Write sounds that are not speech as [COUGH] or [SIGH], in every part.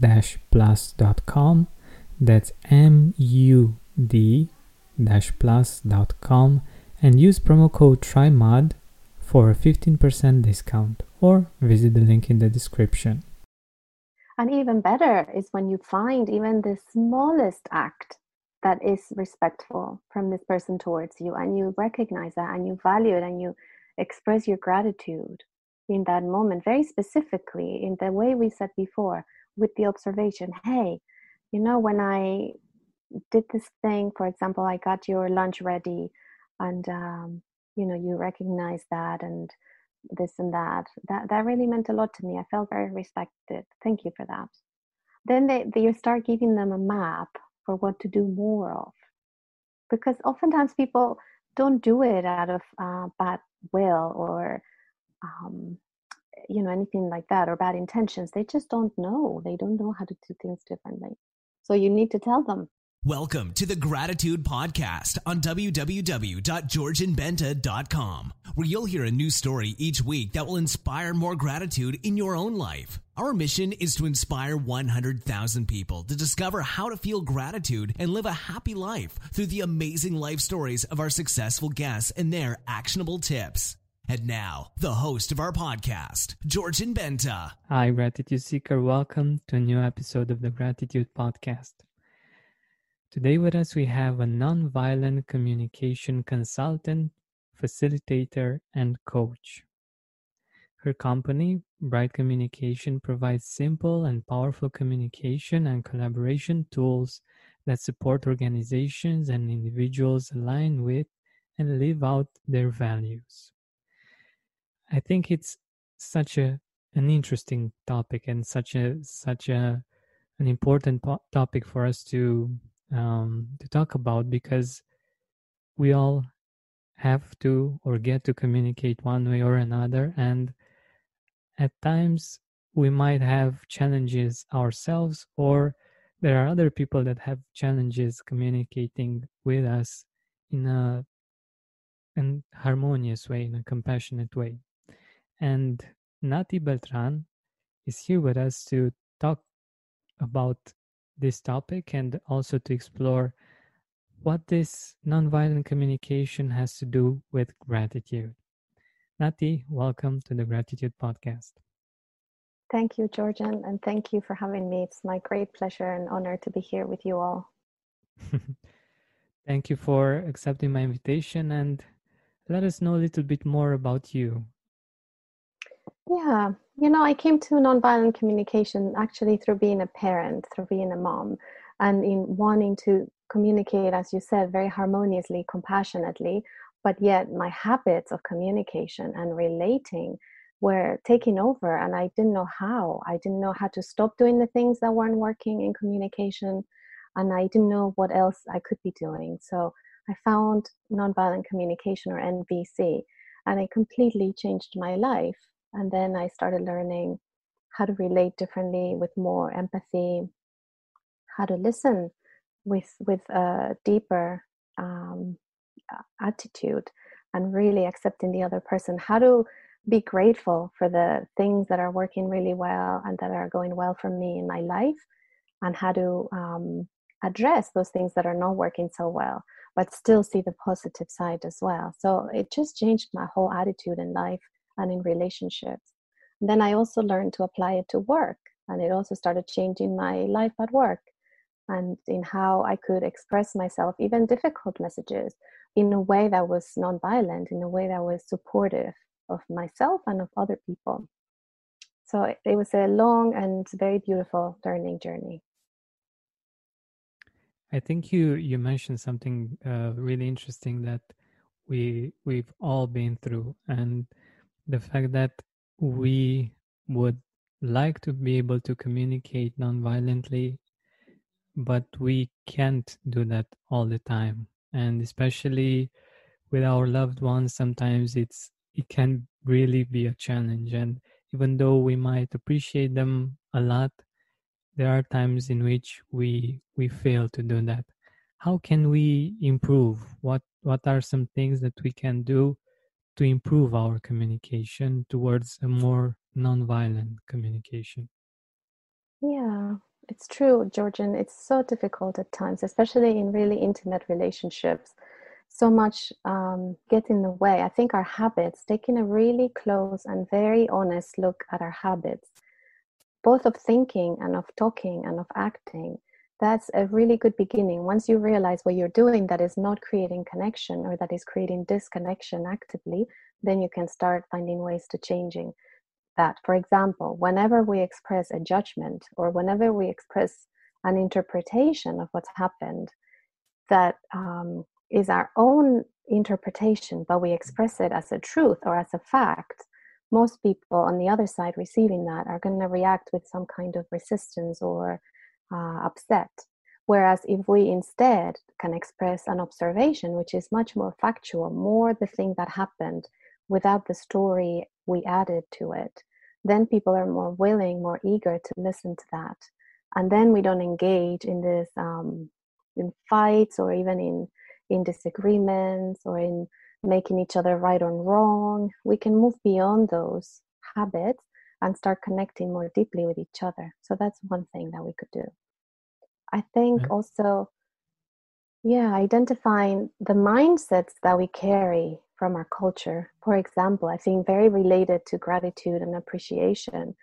mood-plus.com. That's M U D dash plus.com and use promo code TRYMUD for a 15% discount or visit the link in the description. And even better is when you find even the smallest act that is respectful from this person towards you and you recognize that and you value it and you express your gratitude in that moment very specifically in the way we said before with the observation hey you know when i did this thing for example i got your lunch ready and um, you know you recognize that and this and that that that really meant a lot to me. I felt very respected. Thank you for that. Then they, they you start giving them a map for what to do more of. Because oftentimes people don't do it out of uh, bad will or um, you know anything like that or bad intentions they just don't know they don't know how to do things differently so you need to tell them Welcome to the Gratitude Podcast on www.georgianbenta.com, where you'll hear a new story each week that will inspire more gratitude in your own life. Our mission is to inspire 100,000 people to discover how to feel gratitude and live a happy life through the amazing life stories of our successful guests and their actionable tips. And now, the host of our podcast, Georgian Benta. Hi, Gratitude Seeker. Welcome to a new episode of the Gratitude Podcast. Today with us we have a nonviolent communication consultant, facilitator, and coach. Her company, Bright Communication, provides simple and powerful communication and collaboration tools that support organizations and individuals align with and live out their values. I think it's such a an interesting topic and such a such a an important po- topic for us to um, to talk about because we all have to or get to communicate one way or another and at times we might have challenges ourselves or there are other people that have challenges communicating with us in a an harmonious way in a compassionate way and nati beltran is here with us to talk about this topic and also to explore what this nonviolent communication has to do with gratitude. Nati, welcome to the Gratitude Podcast. Thank you, Georgian, and thank you for having me. It's my great pleasure and honor to be here with you all. [LAUGHS] thank you for accepting my invitation and let us know a little bit more about you. Yeah, you know, I came to nonviolent communication actually through being a parent, through being a mom, and in wanting to communicate, as you said, very harmoniously, compassionately, but yet my habits of communication and relating were taking over, and I didn't know how. I didn't know how to stop doing the things that weren't working in communication, and I didn't know what else I could be doing. So I found nonviolent communication or NVC, and it completely changed my life and then I started learning how to relate differently with more empathy, how to listen with with a deeper um, attitude and really accepting the other person. How to be grateful for the things that are working really well and that are going well for me in my life and how to um, address those things that are not working so well but still see the positive side as well. So it just changed my whole attitude in life and in relationships. And then i also learned to apply it to work and it also started changing my life at work and in how i could express myself even difficult messages in a way that was non-violent in a way that was supportive of myself and of other people. So it was a long and very beautiful learning journey. I think you you mentioned something uh, really interesting that we we've all been through, and the fact that we would like to be able to communicate non-violently, but we can't do that all the time, and especially with our loved ones, sometimes it's it can really be a challenge. And even though we might appreciate them a lot, there are times in which we we fail to do that. How can we improve? What what are some things that we can do to improve our communication towards a more nonviolent communication. Yeah it's true georgian. It's so difficult at times especially in really intimate relationships. So much um, get in the way. I think our habits taking a really close and very honest look at our habits both of thinking and of talking and of acting that's a really good beginning. Once you realize what you're doing that is not creating connection or that is creating disconnection actively then you can start finding ways to changing that. For example whenever we express a judgment or whenever we express an interpretation of what's happened that um, is our own interpretation but we express it as a truth or as a fact most people on the other side receiving that are going to react with some kind of resistance or uh, upset. Whereas if we instead can express an observation, which is much more factual, more the thing that happened without the story we added to it, then people are more willing, more eager to listen to that. And then we don't engage in this um, in fights or even in in disagreements or in making each other right or wrong. We can move beyond those habits and start connecting more deeply with each other. So that's one thing that we could do. I think mm-hmm. also, yeah, identifying the mindsets that we carry from our culture. For example, I think very related to gratitude and appreciation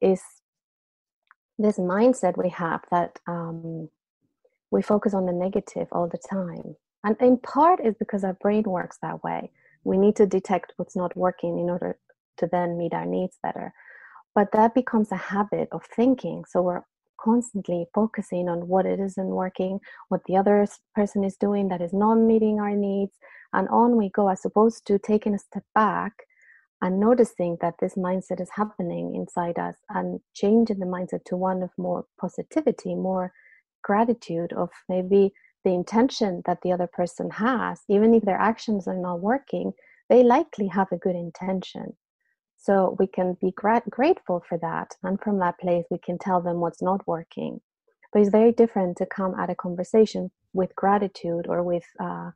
is this mindset we have that um, we focus on the negative all the time and in part is because our brain works that way. We need to detect what's not working in order to then meet our needs better. But that becomes a habit of thinking. So we're constantly focusing on what it isn't working, what the other person is doing that is not meeting our needs, and on we go, as opposed to taking a step back and noticing that this mindset is happening inside us and changing the mindset to one of more positivity, more gratitude, of maybe the intention that the other person has, even if their actions are not working, they likely have a good intention. So we can be gra- grateful for that. And from that place, we can tell them what's not working. But it's very different to come at a conversation with gratitude or with uh,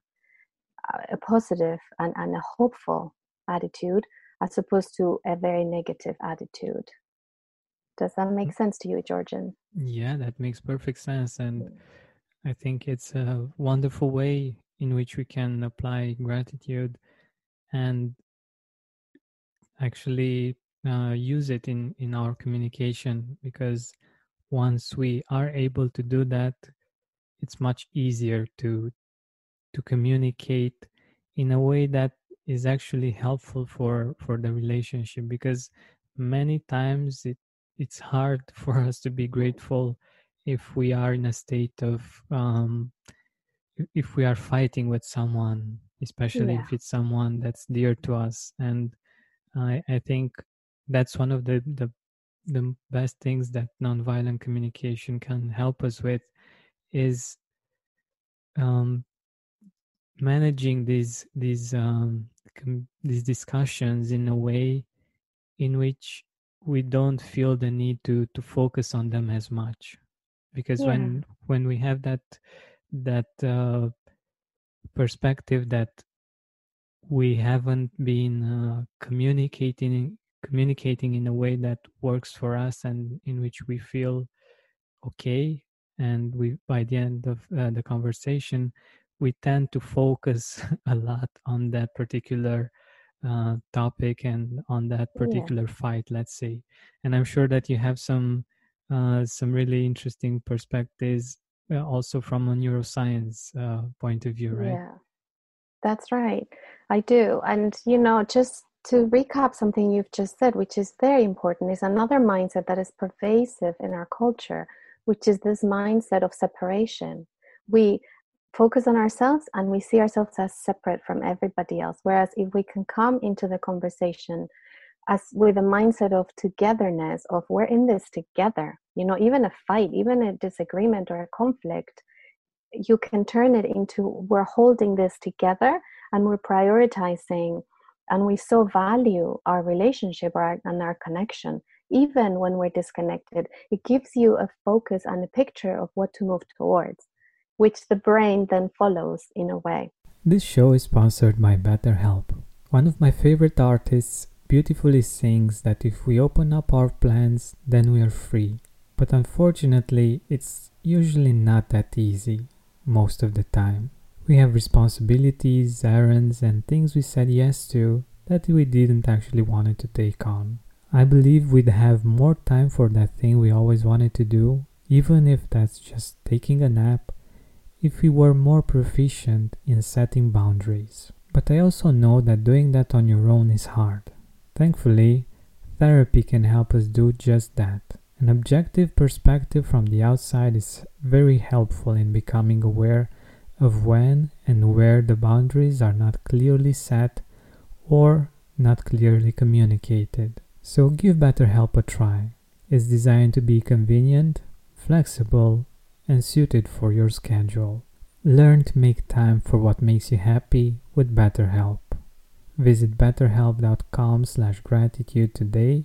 a positive and, and a hopeful attitude as opposed to a very negative attitude. Does that make mm. sense to you, Georgian? Yeah, that makes perfect sense. And mm. I think it's a wonderful way in which we can apply gratitude and actually uh, use it in, in our communication because once we are able to do that, it's much easier to to communicate in a way that is actually helpful for for the relationship because many times it it's hard [LAUGHS] for us to be grateful if we are in a state of um, if we are fighting with someone especially yeah. if it's someone that's dear to us and i i think that's one of the the the best things that nonviolent communication can help us with is um, managing these these um, com- these discussions in a way in which we don't feel the need to to focus on them as much because Yeah. when when we have that that uh, perspective that we haven't been uh, communicating communicating in a way that works for us and in which we feel okay. And we by the end of uh, the conversation we tend to focus [LAUGHS] a lot on that particular uh, topic and on that Yeah. particular fight let's say. And i'm sure that you have some uh, some really interesting perspectives uh, also from a neuroscience uh, point of view right? Yeah, that's right. I do. And, you know, just to recap something you've just said, which is very important, is another mindset that is pervasive in our culture, which is this mindset of separation. We focus on ourselves and we see ourselves as separate from everybody else. Whereas if we can come into the conversation as with a mindset of togetherness, of we're in this together, you know, even a fight, even a disagreement or a conflict, you can turn it into we're holding this together and we're prioritizing and we so value our relationship and our connection even when we're disconnected it gives you a focus and a picture of what to move towards which the brain then follows in a way This show is sponsored by BetterHelp. One of my favorite artists beautifully sings that if we open up our plans, then we are free. But unfortunately, it's usually not that easy most of the time. We have responsibilities, errands, and things we said yes to that we didn't actually wanted to take on. I believe we'd have more time for that thing we always wanted to do, even if that's just taking a nap if we were more proficient in setting boundaries. But I also know that doing that on your own is hard. Thankfully, therapy can help us do just that. An objective perspective from the outside is very helpful in becoming aware of when and where the boundaries are not clearly set or not clearly communicated. So give BetterHelp a try. It's designed to be convenient, flexible, and suited for your schedule. Learn to make time for what makes you happy with BetterHelp. Visit betterhelp.com slash gratitude today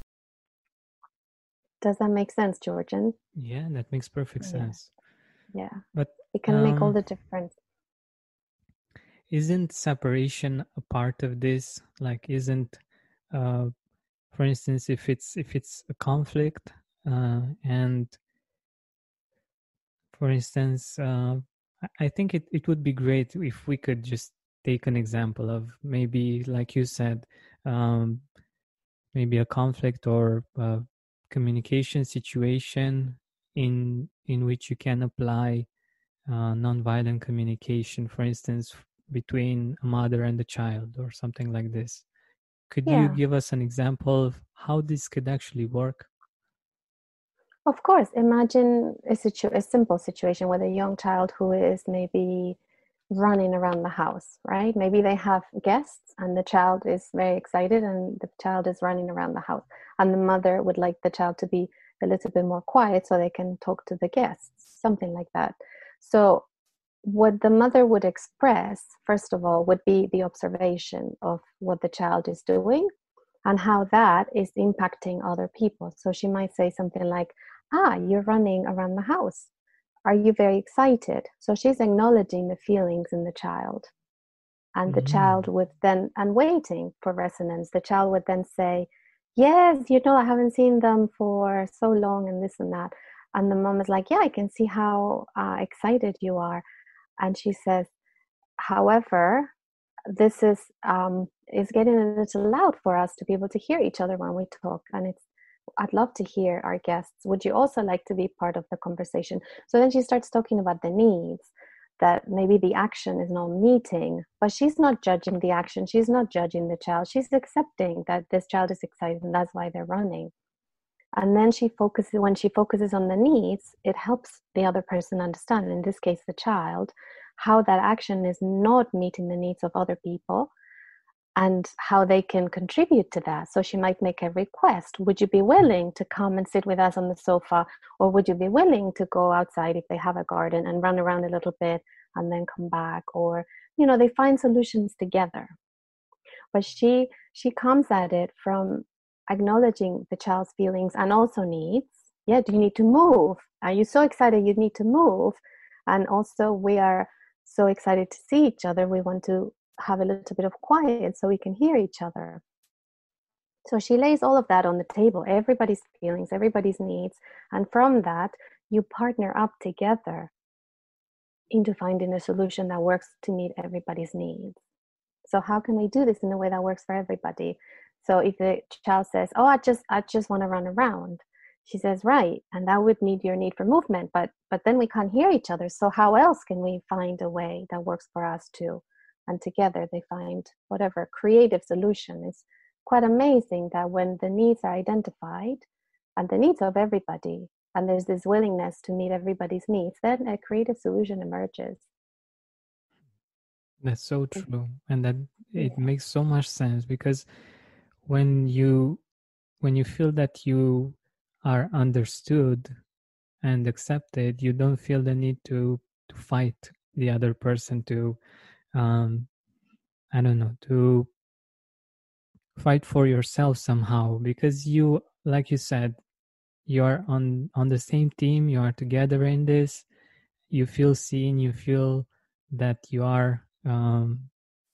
Does that make sense, Georgian? Yeah, that makes perfect sense. Yeah. But It can make all um, the difference. isn't separation a part of this? Like, isn't, uh, for instance, if it's if it's a conflict, uh, and for instance, uh, I- think it, it would be great if we could just take an example of maybe, like you said, um, maybe a conflict or a communication situation in in which you can apply uh, nonviolent communication, for instance, between a mother and a child or something like this. Could you give us an example of how this could actually work? Of course, imagine a, situ- a simple situation with a young child who is maybe running around the house, right? Maybe they have guests and the child is very excited and the child is running around the house. And the mother would like the child to be a little bit more quiet so they can talk to the guests, something like that. So, what the mother would express, first of all, would be the observation of what the child is doing and how that is impacting other people. So she might say something like, Ah, you're running around the house. Are you very excited? So she's acknowledging the feelings in the child. And the child would then, and waiting for resonance, the child would then say, Yes, you know, I haven't seen them for so long, and this and that. And the mom is like, Yeah, I can see how uh, excited you are. And she says, However, this is um, is getting a little loud for us to be able to hear each other when we talk and it's i'd love to hear our guests. Would you also like to be part of the conversation? So then she starts talking about the needs that maybe the action is not meeting but she's not judging the action. She's not judging the child. She's accepting that this child is excited and that's why they're running. And then she focuses when she focuses on the needs it helps the other person understand in this case the child how that action is not meeting the needs of other people and how they can contribute to that. So she might make a request Would you be willing to come and sit with us on the sofa? Or would you be willing to go outside if they have a garden and run around a little bit and then come back? Or, you know, they find solutions together. But she she comes at it from acknowledging the child's feelings and also needs. Yeah, do you need to move? Are you so excited you need to move? And also we are so excited to see each other. We want to have a little bit of quiet so we can hear each other. So she lays all of that on the table, everybody's feelings, everybody's needs. And from that, you partner up together into finding a solution that works to meet everybody's needs. So how can we do this in a way that works for everybody? So if the child says, "Oh, I just I just want to run around." She says, "Right." And that would need your need for movement, but but then we can't hear each other. So how else can we find a way that works for us too? And together they find whatever creative solution. It's quite amazing that when the needs are identified and the needs of everybody, and there's this willingness to meet everybody's needs, then a creative solution emerges. That's so true. And that it Yeah. makes so much sense because when you when you feel that you are understood and accepted, you don't feel the need to to fight the other person to um I don't know, to fight for yourself somehow because you like you said, you are on on the same team, you are together in this, you feel seen, you feel that you are um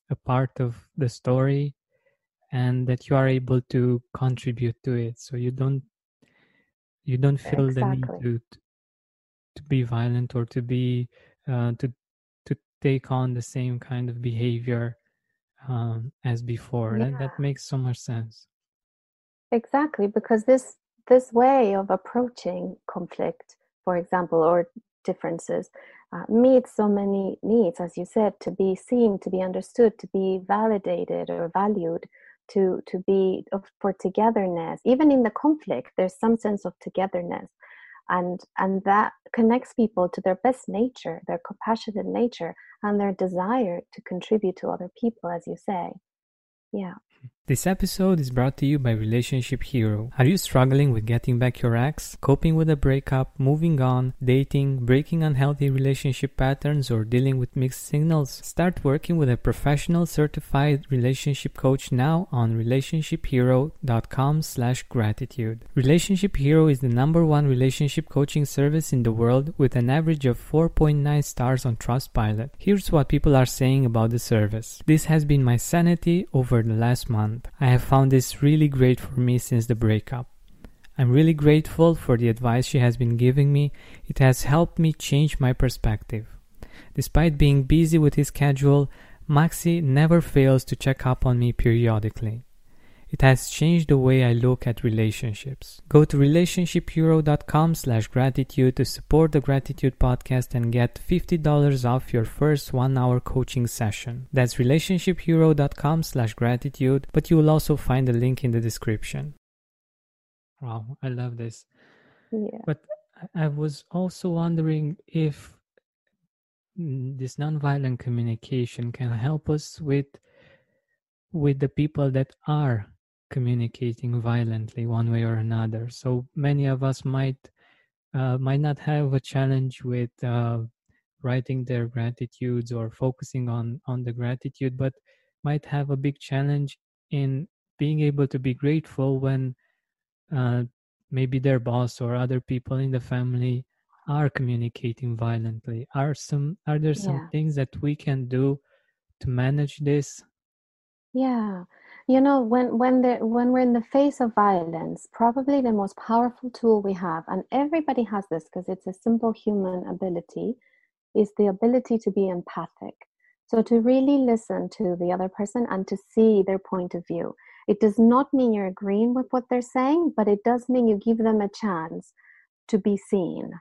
a part of the story and that you are able to contribute to it. So you don't you don't feel the need to to be violent or to be uh, to take on the same kind of behavior um, as before that, Yeah. that makes so much sense Exactly, because this this way of approaching conflict, for example, or differences, uh, meets so many needs, as you said, to be seen, to be understood, to be validated or valued, to to be for togetherness. Even in the conflict, there's some sense of togetherness, and and that connects people to their best nature, their compassionate nature, and their desire to contribute to other people, as you say. Yeah. Hmm. This episode is brought to you by Relationship Hero. Are you struggling with getting back your ex, coping with a breakup, moving on, dating, breaking unhealthy relationship patterns, or dealing with mixed signals? Start working with a professional certified relationship coach now on relationshiphero.com slash gratitude. Relationship Hero is the number one relationship coaching service in the world with an average of 4.9 stars on Trustpilot. Here's what people are saying about the service. This has been my sanity over the last month. I have found this really great for me since the breakup. I'm really grateful for the advice she has been giving me. It has helped me change my perspective. Despite being busy with his schedule, Maxi never fails to check up on me periodically. It has changed the way I look at relationships. Go to relationshiphero.com slash gratitude to support the Gratitude Podcast and get $50 off your first one-hour coaching session. That's relationshiphero.com slash gratitude, but you will also find the link in the description. Wow, I love this. Yeah. But I was also wondering if this nonviolent communication can help us with with the people that are communicating violently one way or another. So many of us might uh, might not have a challenge with uh, writing their gratitudes or focusing on on the gratitude, but might have a big challenge in being able to be grateful when uh, maybe their boss or other people in the family are communicating violently. Are some are there some Yeah. things that we can do to manage this? Yeah. You know, when when the when we're in the face of violence, probably the most powerful tool we have, and everybody has this because it's a simple human ability, is the ability to be empathic. So to really listen to the other person and to see their point of view. It does not mean you're agreeing with what they're saying, but it does mean you give them a chance to be seen.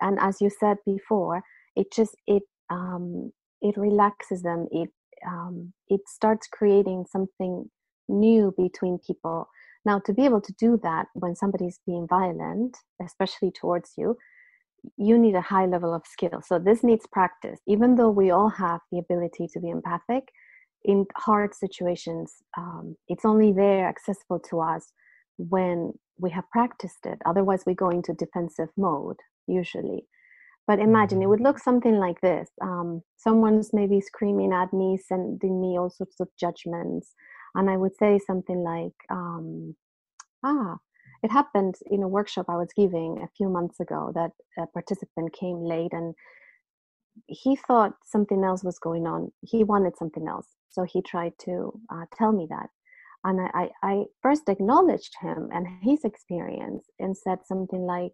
And as you said before, it just it um, it relaxes them. It um, it starts creating something new between people. Now, to be able to do that when somebody's being violent, especially towards you, you need a high level of skill. So, this needs practice. Even though we all have the ability to be empathic, in hard situations, um, it's only there accessible to us when we have practiced it. Otherwise, we go into defensive mode usually. But imagine it Mhm. would look something like this. Um, someone's maybe screaming at me, sending me all sorts of judgments. And I would say something like, um, ah, it happened in a workshop I was giving a few months ago that a participant came late and he thought something else was going on. He wanted something else. So he tried to uh, tell me that. And I, I, I first acknowledged him and his experience and said something like,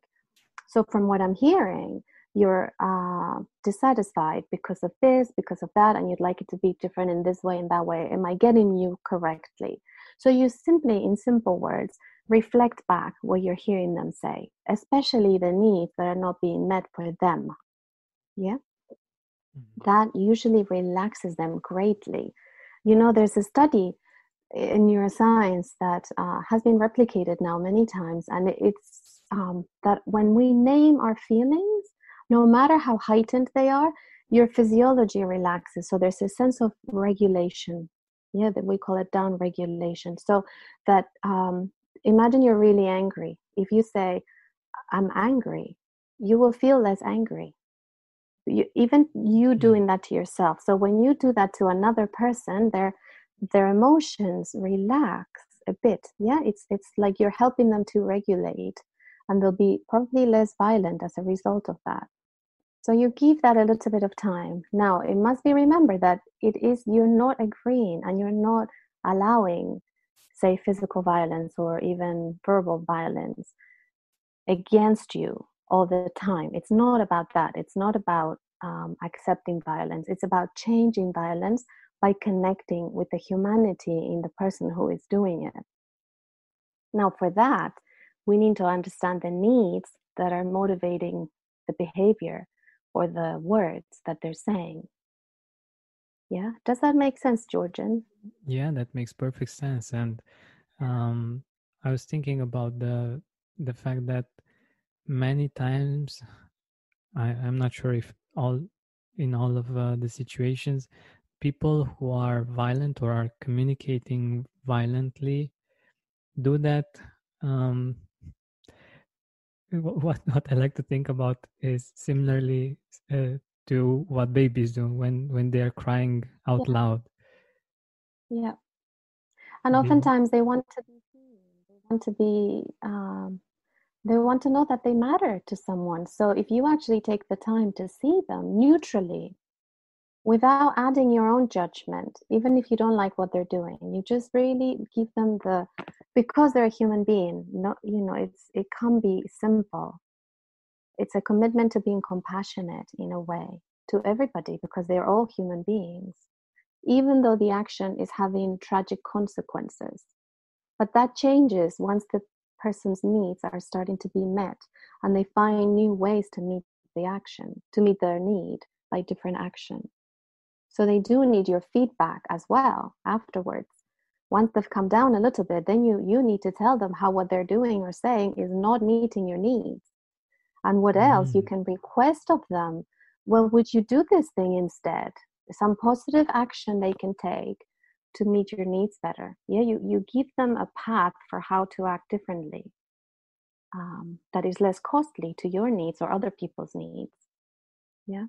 So, from what I'm hearing, you're uh, dissatisfied because of this, because of that, and you'd like it to be different in this way and that way. Am I getting you correctly? So, you simply, in simple words, reflect back what you're hearing them say, especially the needs that are not being met for them. Yeah Mhm. that usually relaxes them greatly. You know, there's a study in neuroscience that uh, has been replicated now many times, and it's um, that when we name our feelings, no matter how heightened they are, your physiology relaxes. So there's a sense of regulation. Yeah, that we call it down regulation. So that um, imagine you're really angry. If you say, I'm angry, you will feel less angry you, even you doing that to yourself so when you do that to another person their their emotions relax a bit yeah it's it's like you're helping them to regulate and they'll be probably less violent as a result of that so you give that a little bit of time now it must be remembered that it is you're not agreeing and you're not allowing say physical violence or even verbal violence against you all the time. It's not about that. It's not about um, accepting violence. It's about changing violence by connecting with the humanity in the person who is doing it. Now, for that, we need to understand the needs that are motivating the behavior or the words that they're saying. Yeah, does that make sense, Georgian? Yeah, that makes perfect sense. And um, I was thinking about the the fact that many times I, I'm not sure if all in all of uh, the situations people who are violent or are communicating violently do that um, [LAUGHS] what what I like to think about is similarly uh, to what babies do when when they are crying out yeah. loud. Yeah, and oftentimes they want to be seen. They want to be. Um, they want to know that they matter to someone. So if you actually take the time to see them neutrally, without adding your own judgment, even if you don't like what they're doing, you just really give them the because they're a human being. Not you know, it's it can be simple. It's a commitment to being compassionate in a way to everybody because they're all human beings, even though the action is having tragic consequences. But that changes once the person's needs are starting to be met and they find new ways to meet the action, to meet their need by different action. So they do need your feedback as well afterwards. Once they've come down a little bit, then you you need to tell them how what they're doing or saying is not meeting your needs. And what mm. else you mm. can request of them? Well, would you do this thing instead? Some positive action they can take to meet your needs better. Yeah, you, you give them a path for how to act differently um, that is less costly to your needs or other people's needs. Yeah.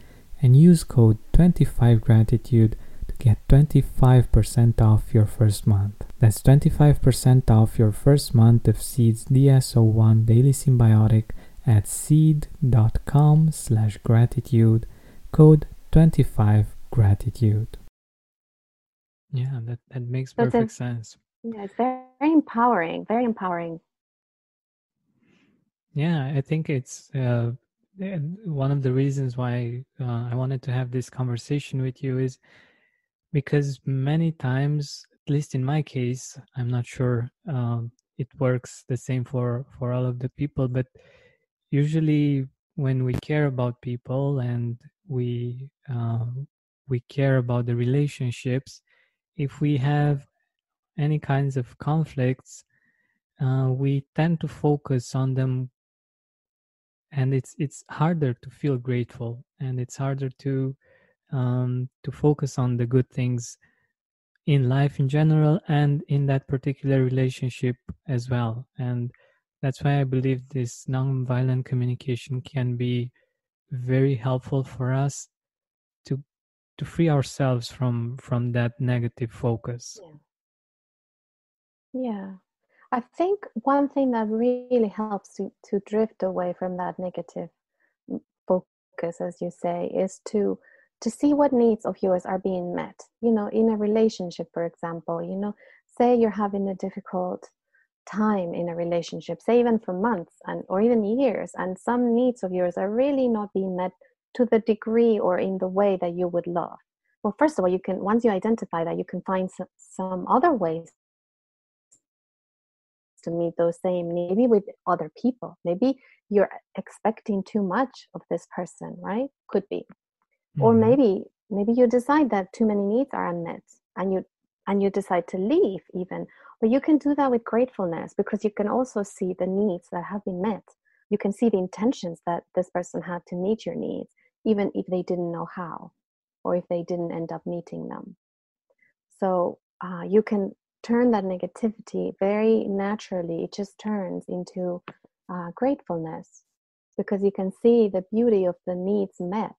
and use code 25gratitude to get 25% off your first month. That's 25% off your first month of Seed's DS01 Daily Synbiotic at seed.com slash gratitude, code 25gratitude. Yeah, that, that makes so perfect sense. Yeah, it's very, very empowering, very empowering. Yeah, I think it's uh, one of the reasons why uh, I wanted to have this conversation with you is because many times, at least in my case, I'm not sure uh, it works the same for for all of the people, but usually when we care about people and we uh, we care about the relationships if we have any kinds of conflicts uh, we tend to focus on them and it's it's harder to feel grateful and it's harder to um, to focus on the good things in life in general and in that particular relationship as well. And that's why i believe this nonviolent communication can be very helpful for us to to free ourselves from from that negative focus. Yeah, yeah. I think one thing that really helps to to drift away from that negative focus as you say is to to see what needs of yours are being met. You know in a relationship for example you know say you're having a difficult time in a relationship say even for months and or even years and some needs of yours are really not being met to the degree or in the way that you would love. Well first of all you can once you identify that you can find some, some other ways to meet those same needs maybe with other people. Maybe you're expecting too much of this person right? Could be. Mm-hmm. or maybe maybe you decide that too many needs are unmet and you and you decide to leave even. But you can do that with gratefulness because you can also see the needs that have been met. You can see the intentions that this person had to meet your needs even if they didn't know how or if they didn't end up meeting them. So uh, you can turn that negativity very naturally it just turns into uh, gratefulness. Because you can see the beauty of the needs met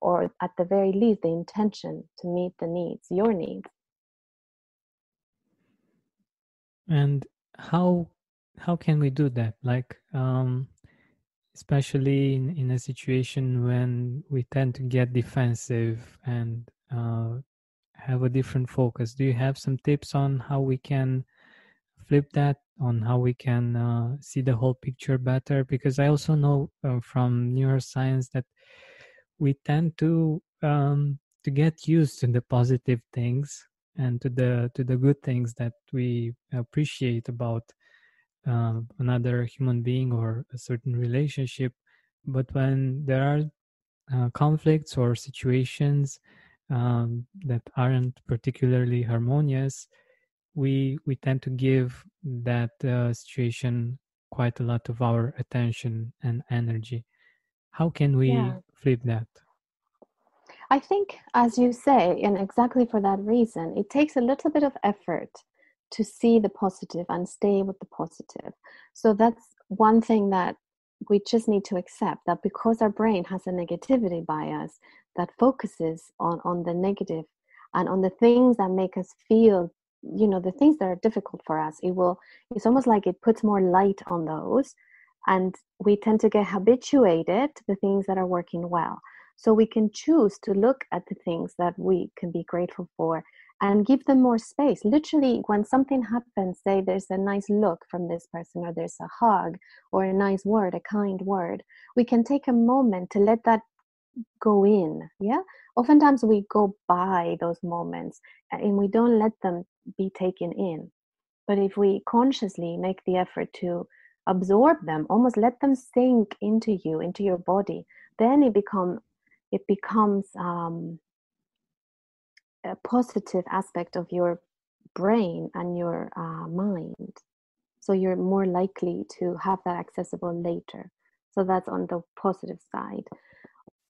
or at the very least the intention to meet the needs your needs. And how how can we do that? Like um especially in, in a situation when we tend to get defensive and uh, have a different focus. Do you have some tips on how we can flip that on how we can uh, see the whole picture better? Because i also know uh, from neuroscience that we tend to um, to get used to the positive things and to the to the good things that we appreciate about uh, another human being or a certain relationship. But when there are uh, conflicts or situations um, that aren't particularly harmonious we we tend to give that uh, situation quite a lot of our attention and energy how can we yeah. flip that I think, as you say, and exactly for that reason, it takes a little bit of effort to see the positive and stay with the positive. So that's one thing that we just need to accept that because our brain has a negativity bias that focuses on, on the negative and on the things that make us feel you know the things that are difficult for us it will it's almost like it puts more light on those and we tend to get habituated to the things that are working well so we can choose to look at the things that we can be grateful for and give them more space. Literally, when something happens, say there's a nice look from this person, or there's a hug, or a nice word, a kind word, we can take a moment to let that go in. Yeah. Oftentimes we go by those moments and we don't let them be taken in. But if we consciously make the effort to absorb them, almost let them sink into you, into your body, then it become it becomes um, a positive aspect of your brain and your uh, mind. So you're more likely to have that accessible later. So that's on the positive side.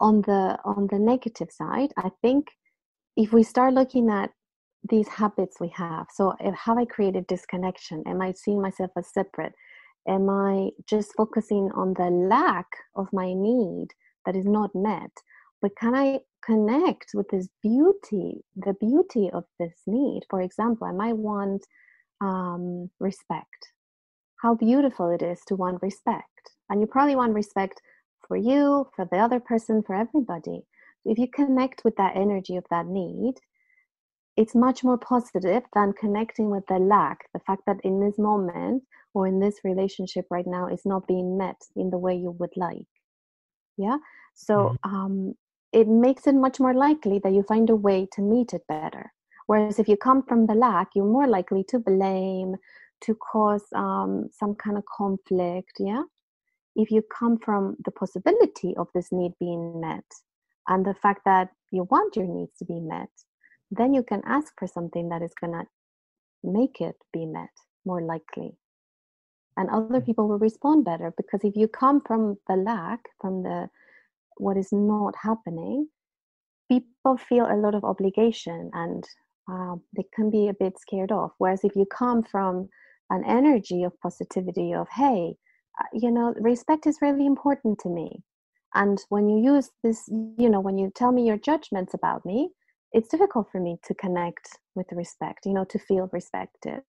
On the on the negative side, I think if we start looking at these habits we have, so if, have I created disconnection? Am I seeing myself as separate? Am I just focusing on the lack of my need that is not met? but can I connect with this beauty, the beauty of this need? For example, I might want um, respect. How beautiful it is to want respect. And you probably want respect for you, for the other person, for everybody. If you connect with that energy of that need, it's much more positive than connecting with the lack, the fact that in this moment or in this relationship right now is not being met in the way you would like. Yeah. So mm-hmm. um, it makes it much more likely that you find a way to meet it better. Whereas if you come from the lack, you're more likely to blame, to cause um, some kind of conflict. Yeah. If you come from the possibility of this need being met, and the fact that you want your needs to be met, then you can ask for something that is going to make it be met more likely. And other Mm. people will respond better because if you come from the lack, from the what is not happening, people feel a lot of obligation and uh, they can be a bit scared off. Whereas if you come from an energy of positivity, of hey, you know, respect is really important to me. And when you use this, you know, when you tell me your judgments about me, it's difficult for me to connect with respect, you know, to feel respected.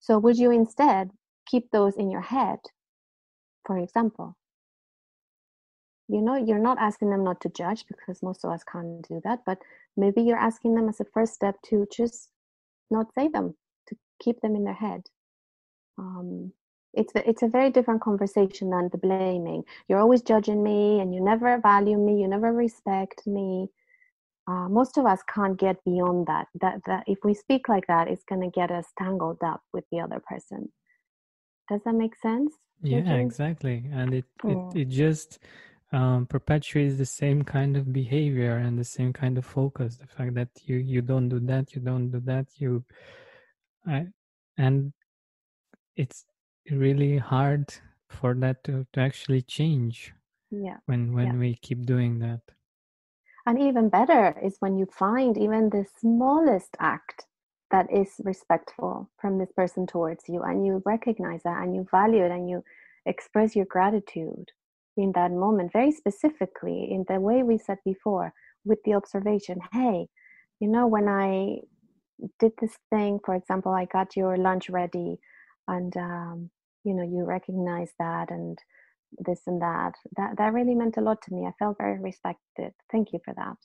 So would you instead keep those in your head, for example? You know, you're not asking them not to judge because most of us can't do that, but maybe you're asking them as a first step to just not say them, to keep them in their head. Um, it's a, it's a very different conversation than the blaming. You're always judging me, and you never value me. You never respect me. Uh, most of us can't get beyond that. That that if we speak like that, it's going to get us tangled up with the other person. Does that make sense? Yeah, Eugene? exactly. And it, Mm. it, it just um, perpetuates the same kind of behavior and the same kind of focus. The fact that you, you don't do that, you don't do that, you, I, and it's really hard for that to, to actually change Yeah. when when Yeah. we keep doing that. And even better is when you find even the smallest act that is respectful from this person towards you, and you recognize that and you value it and you express your gratitude in that moment, very specifically in the way we said before, with the observation hey, you know, when I did this thing, for example, I got your lunch ready, and um, you know, you recognize that and this and that. That that really meant a lot to me. I felt very respected. Thank you for that.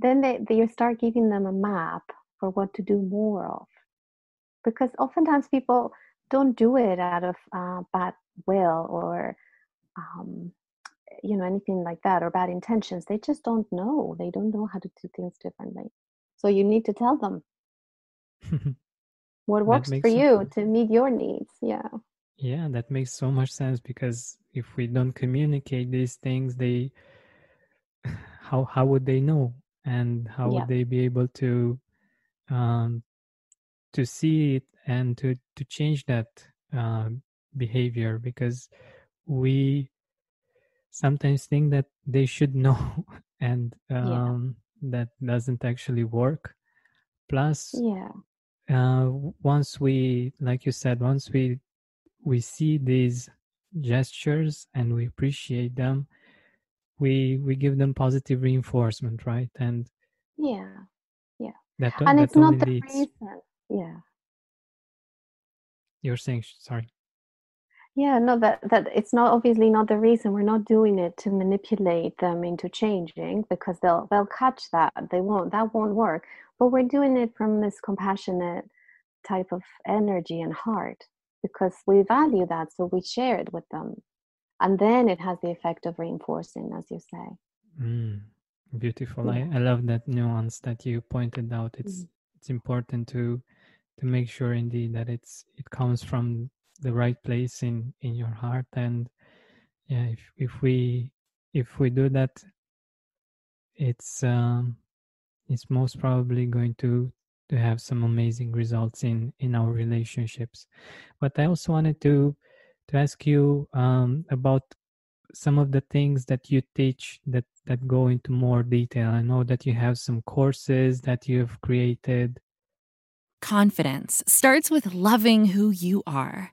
Then they, they you start giving them a map for what to do more of, because oftentimes people don't do it out of uh, bad will or um, you know anything like that or bad intentions. They just don't know. They don't know how to do things differently. So you need to tell them [LAUGHS] what works for makes you to meet your needs. Yeah. Yeah, that makes so much sense because if we don't communicate these things, they [SIGHS] how how would they know and how Yeah. would they be able to um to see it and to to change that uh, behavior because we sometimes think that they should know [LAUGHS] and Yeah. um that doesn't actually work plus Yeah. uh, once we like you said once we we see these gestures and we appreciate them we we give them positive reinforcement right and Yeah. Yeah. that And that it's not the leads reason. Yeah. you're saying sorry Yeah, no, that that it's not obviously not the reason. We're not doing it to manipulate them into changing because they'll they'll catch that. They won't that won't work. But we're doing it from this compassionate type of energy and heart because we value that, so we share it with them. And then it has the effect of reinforcing, as you say. Mm, beautiful. Yeah. I, I love that nuance that you pointed out. It's Mm. it's important to to make sure indeed that it's it comes from the right place in in your heart and yeah if if we if we do that it's um it's most probably going to to have some amazing results in in our relationships. But i also wanted to to ask you um about some of the things that you teach that that go into more detail. I know that you have some courses that you have created. Confidence starts with loving who you are.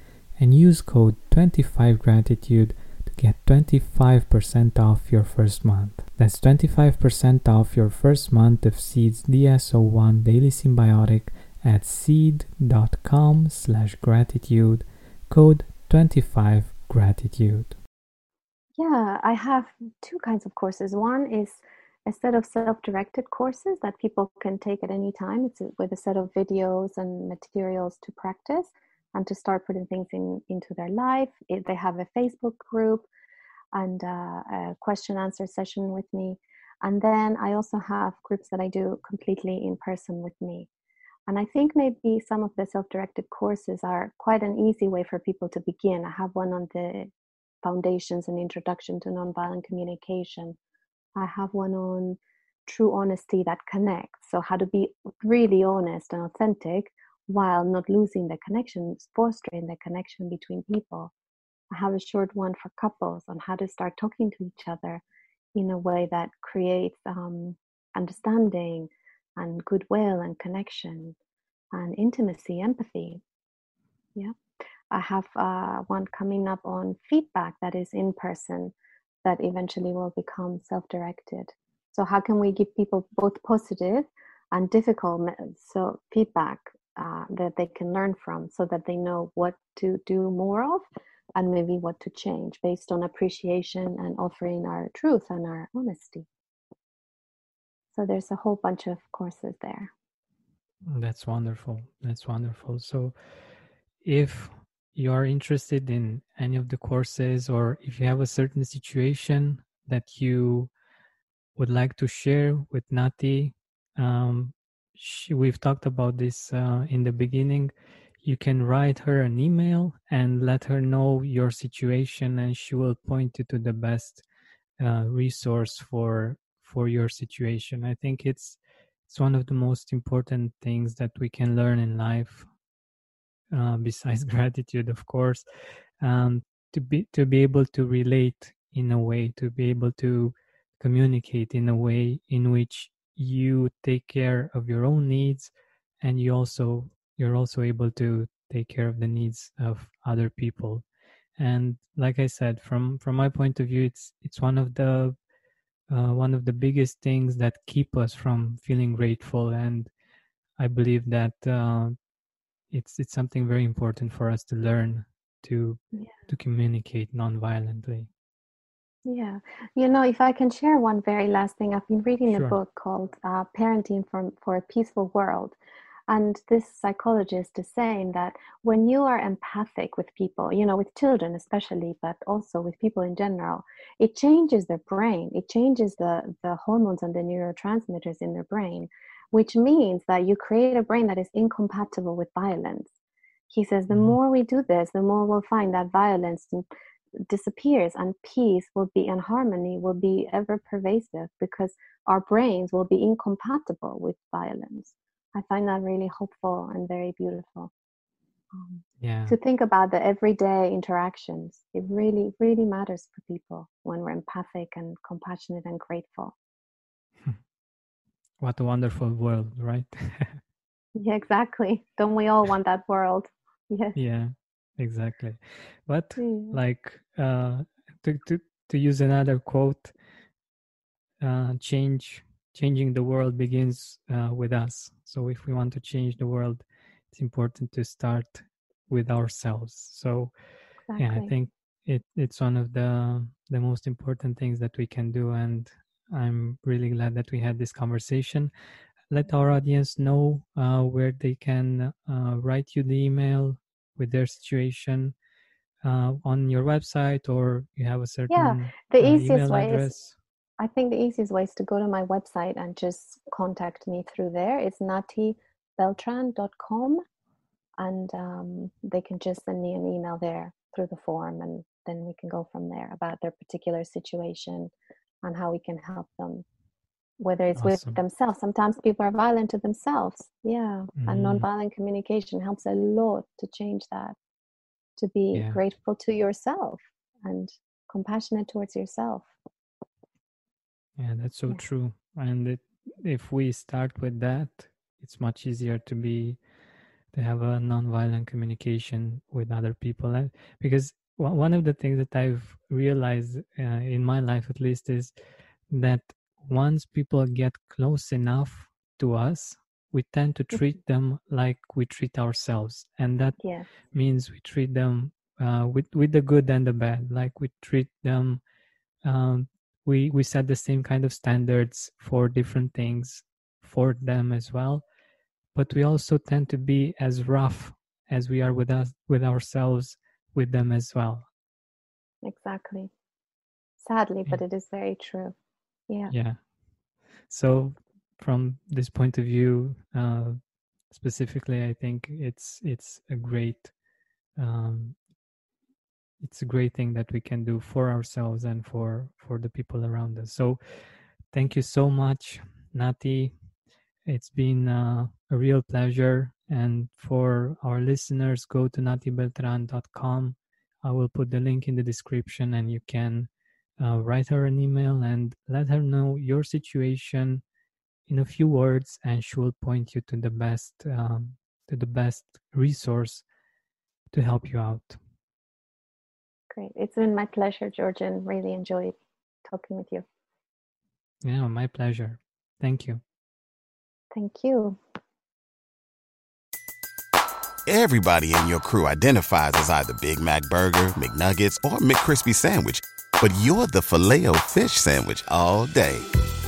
and use code 25gratitude to get 25% off your first month. That's 25% off your first month of Seed's DS01 Daily Synbiotic at seed.com slash gratitude, code 25gratitude. Yeah, I have two kinds of courses. One is a set of self-directed courses that people can take at any time. It's with a set of videos and materials to practice and to start putting things in into their life. It, they have a Facebook group and uh, a question answer session with me. And then I also have groups that I do completely in person with me. And I think maybe some of the self directed courses are quite an easy way for people to begin. I have one on the foundations and introduction to nonviolent communication I have one on true honesty that connects. So, how to be really honest and authentic while not losing the connections, fostering the connection between people. I have a short one for couples on how to start talking to each other in a way that creates um, understanding and goodwill and connection and intimacy, empathy. Yeah. I have uh, one coming up on feedback that is in person that eventually will become self-directed so how can we give people both positive and difficult so feedback uh, that they can learn from so that they know what to do more of and maybe what to change based on appreciation and offering our truth and our honesty. So there's a whole bunch of courses there. That's wonderful. That's wonderful. So if you are interested in any of the courses or if you have a certain situation that you would like to share with Nati, um, we've talked about this uh, in the beginning. You can write her an email and let her know your situation, and she will point you to the best uh, resource for for your situation. I think it's it's one of the most important things that we can learn in life uh, [LAUGHS] besides gratitude of course um, to be to be able to relate in a way to be able to communicate in a way in which you take care of your own needs and you also you're also able to take care of the needs of other people. And like i said from from my point of view it's it's one of the uh, one of the biggest things that keep us from feeling grateful. And i believe that uh, it's it's something very important for us to learn to Yeah. to communicate non-violently Yeah, you know, if I can share one very last thing, I've been reading a book called uh, Parenting for, for a Peaceful World. And this psychologist is saying that when you are empathic with people, you know, with children especially, but also with people in general, it changes their brain. It changes the, the hormones and the neurotransmitters in their brain, which means that you create a brain that is incompatible with violence. He says the Mhm. more we do this, the more we'll find that violence disappears and peace will be and harmony will be ever pervasive because our brains will be incompatible with violence. I find that really hopeful and very beautiful. Um, yeah to think about the everyday interactions, it really, really matters for people when we're empathic and compassionate and grateful. [LAUGHS] what a wonderful world right [LAUGHS] Yeah, exactly. Don't we all want that world? [LAUGHS] Yes. yeah exactly but like uh to to to use another quote uh change changing the world begins uh, with us. So if we want to change the world it's important to start with ourselves. So Exactly. yeah i think it it's one of the the most important things that we can do and i'm really glad that we had this conversation. Let our audience know uh, where they can uh, write you the email with their situation uh, on your website or you have a certain yeah the uh, easiest email way is I think the easiest way is to go to my website and just contact me through there. It's natibeltran.com and um, they can just send me an email there through the form and then we can go from there about their particular situation and how we can help them. Whether it's Awesome. with themselves, sometimes people are violent to themselves. Yeah. And Mhm. nonviolent communication helps a lot to change that, to be Yeah. grateful to yourself and compassionate towards yourself. Yeah, that's so Yeah. true. And it, if we start with that, it's much easier to be to have a nonviolent communication with other people. And because one of the things that I've realized uh, in my life, at least, is that once people get close enough to us, we tend to treat them like we treat ourselves, and that Yes. means we treat them uh, with with the good and the bad. Like we treat them, um, we we set the same kind of standards for different things for them as well. But we also tend to be as rough as we are with us with ourselves with them as well. Exactly. Sadly, Yeah. but it is very true. Yeah. Yeah. So from this point of view, uh, specifically, I think it's it's a great um, it's a great thing that we can do for ourselves and for for the people around us. So thank you so much, Nati. It's been uh, a real pleasure. And for our listeners, go to natibeltran.com. I will put the link in the description and you can uh, write her an email and let her know your situation in a few words and she will point you to the best um, to the best resource to help you out Great. It's been my pleasure, Georgian. Really enjoyed talking with you. yeah my pleasure thank you Thank you. Everybody in your crew identifies as either Big Mac Burger, McNuggets, or McCrispy Sandwich. But you're the filet o fish Sandwich all day.